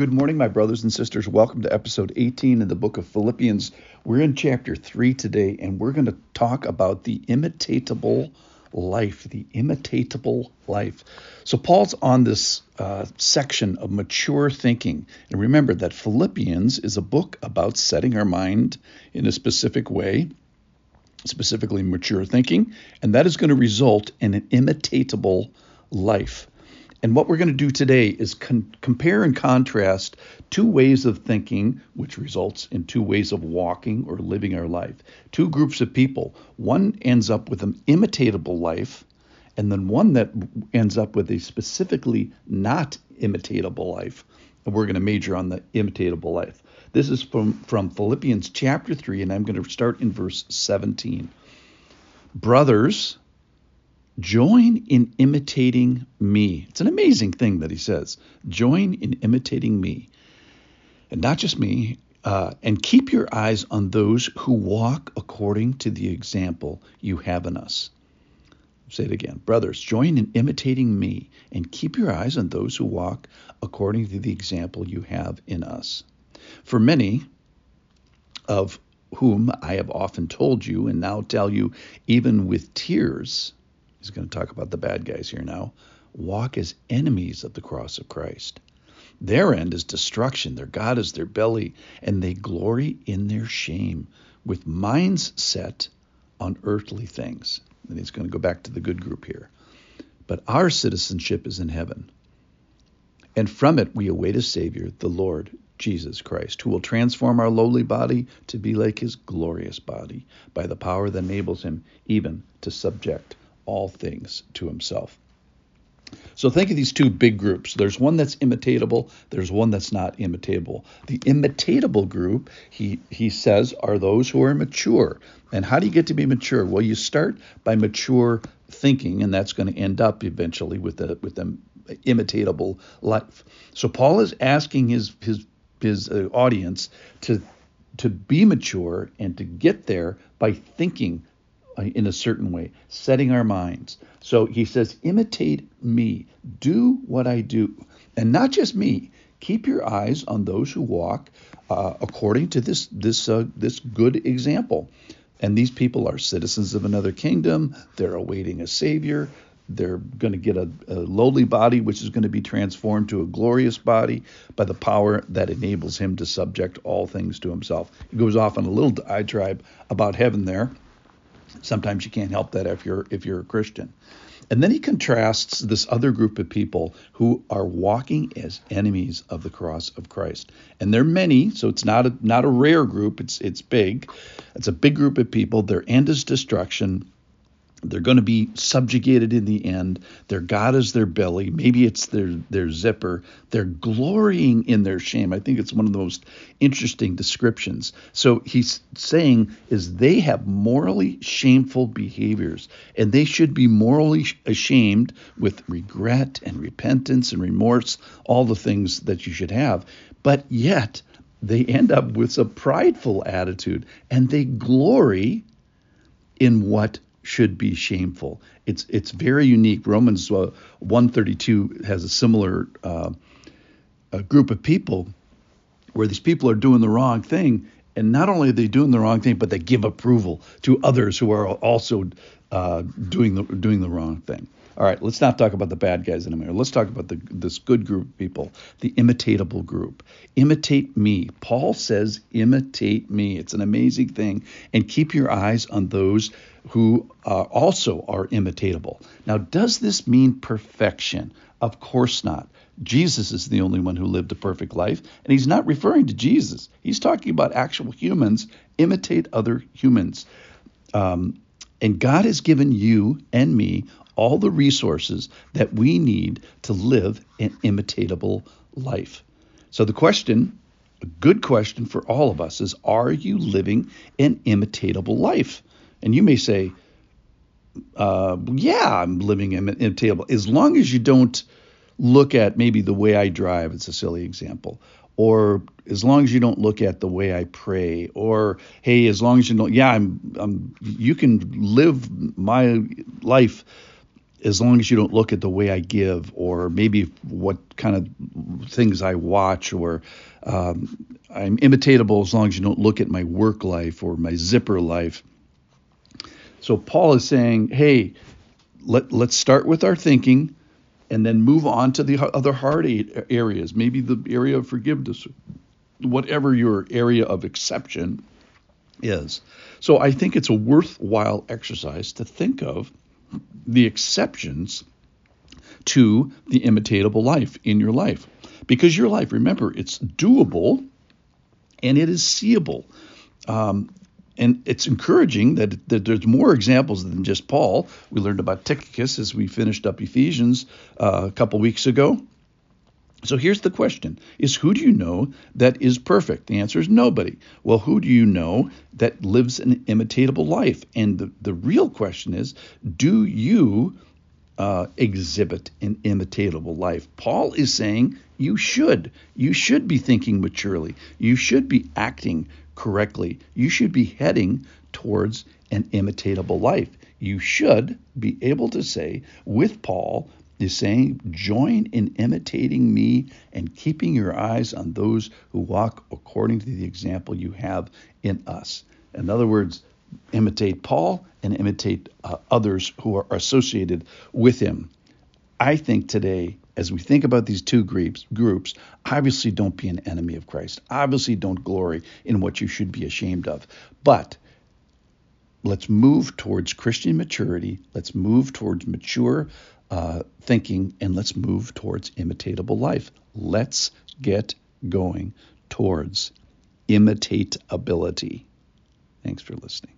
Good morning, my brothers and sisters. Welcome to episode 18 in the book of Philippians. We're in chapter 3 today, and we're going to talk about the imitatable life. The imitatable life. So, Paul's on this uh, section of mature thinking. And remember that Philippians is a book about setting our mind in a specific way, specifically mature thinking, and that is going to result in an imitatable life. And what we're going to do today is con- compare and contrast two ways of thinking, which results in two ways of walking or living our life. Two groups of people. One ends up with an imitatable life, and then one that ends up with a specifically not imitatable life. And we're going to major on the imitatable life. This is from, from Philippians chapter 3, and I'm going to start in verse 17. Brothers, Join in imitating me. It's an amazing thing that he says. Join in imitating me. And not just me, uh, and keep your eyes on those who walk according to the example you have in us. Say it again. Brothers, join in imitating me and keep your eyes on those who walk according to the example you have in us. For many of whom I have often told you and now tell you, even with tears, he's going to talk about the bad guys here now, walk as enemies of the cross of Christ. Their end is destruction, their God is their belly, and they glory in their shame with minds set on earthly things. And he's going to go back to the good group here. But our citizenship is in heaven. And from it we await a Savior, the Lord Jesus Christ, who will transform our lowly body to be like his glorious body by the power that enables him even to subject all things to himself. So think of these two big groups. There's one that's imitatable, there's one that's not imitatable. The imitatable group, he he says, are those who are mature. And how do you get to be mature? Well, you start by mature thinking, and that's going to end up eventually with the with the imitatable life. So Paul is asking his his his uh, audience to to be mature and to get there by thinking in a certain way, setting our minds. So he says, imitate me, do what I do. And not just me, keep your eyes on those who walk uh, according to this, this, uh, this good example. And these people are citizens of another kingdom, they're awaiting a Savior. They're going to get a, a lowly body, which is going to be transformed to a glorious body by the power that enables him to subject all things to himself. He goes off on a little diatribe about heaven there. Sometimes you can't help that if you're if you're a Christian. And then he contrasts this other group of people who are walking as enemies of the cross of Christ. And they're many, so it's not a not a rare group, it's it's big. It's a big group of people. Their end is destruction. They're going to be subjugated in the end. Their God is their belly. Maybe it's their their zipper. They're glorying in their shame. I think it's one of the most interesting descriptions. So he's saying is they have morally shameful behaviors, and they should be morally ashamed with regret and repentance and remorse, all the things that you should have. But yet they end up with a prideful attitude, and they glory in what should be shameful. It's it's very unique. Romans uh, 132 has a similar uh, a group of people where these people are doing the wrong thing, and not only are they doing the wrong thing, but they give approval to others who are also uh, doing the doing the wrong thing. All right, let's not talk about the bad guys in a. Let's talk about the, this good group of people, the imitatable group. Imitate me. Paul says, imitate me. It's an amazing thing. And keep your eyes on those who uh, also are imitatable. Now, does this mean perfection? Of course not. Jesus is the only one who lived a perfect life, and he's not referring to Jesus. He's talking about actual humans. Imitate other humans. Um, and God has given you and me all the resources that we need to live an imitatable life. So, the question, a good question for all of us, is Are you living an imitatable life? And you may say, uh, Yeah, I'm living an imitatable. As long as you don't look at maybe the way I drive, it's a silly example, or as long as you don't look at the way I pray, or hey, as long as you don't, yeah, I'm, I'm, you can live my life as long as you don't look at the way I give or maybe what kind of things I watch or um, I'm imitatable as long as you don't look at my work life or my zipper life. So Paul is saying, hey, let, let's start with our thinking and then move on to the other hard areas, maybe the area of forgiveness, whatever your area of exception is. So I think it's a worthwhile exercise to think of the exceptions to the imitatable life in your life. Because your life, remember, it's doable and it is seeable. Um, and it's encouraging that, that, there's more examples than just Paul. We learned about Tychicus as we finished up Ephesians uh, a couple weeks ago. So here's the question is who do you know that is perfect? The answer is nobody. Well, who do you know that lives an imitatable life? And the, the real question is do you uh, exhibit an imitatable life? Paul is saying you should. You should be thinking maturely. You should be acting correctly. You should be heading towards an imitatable life. You should be able to say with Paul, is saying, join in imitating me and keeping your eyes on those who walk according to the example you have in us. In other words, imitate Paul and imitate uh, others who are associated with him. I think today, as we think about these two groups, groups, obviously don't be an enemy of Christ. Obviously don't glory in what you should be ashamed of. But let's move towards Christian maturity. Let's move towards mature uh, thinking and let's move towards imitatable life. Let's get going towards imitatability. Thanks for listening.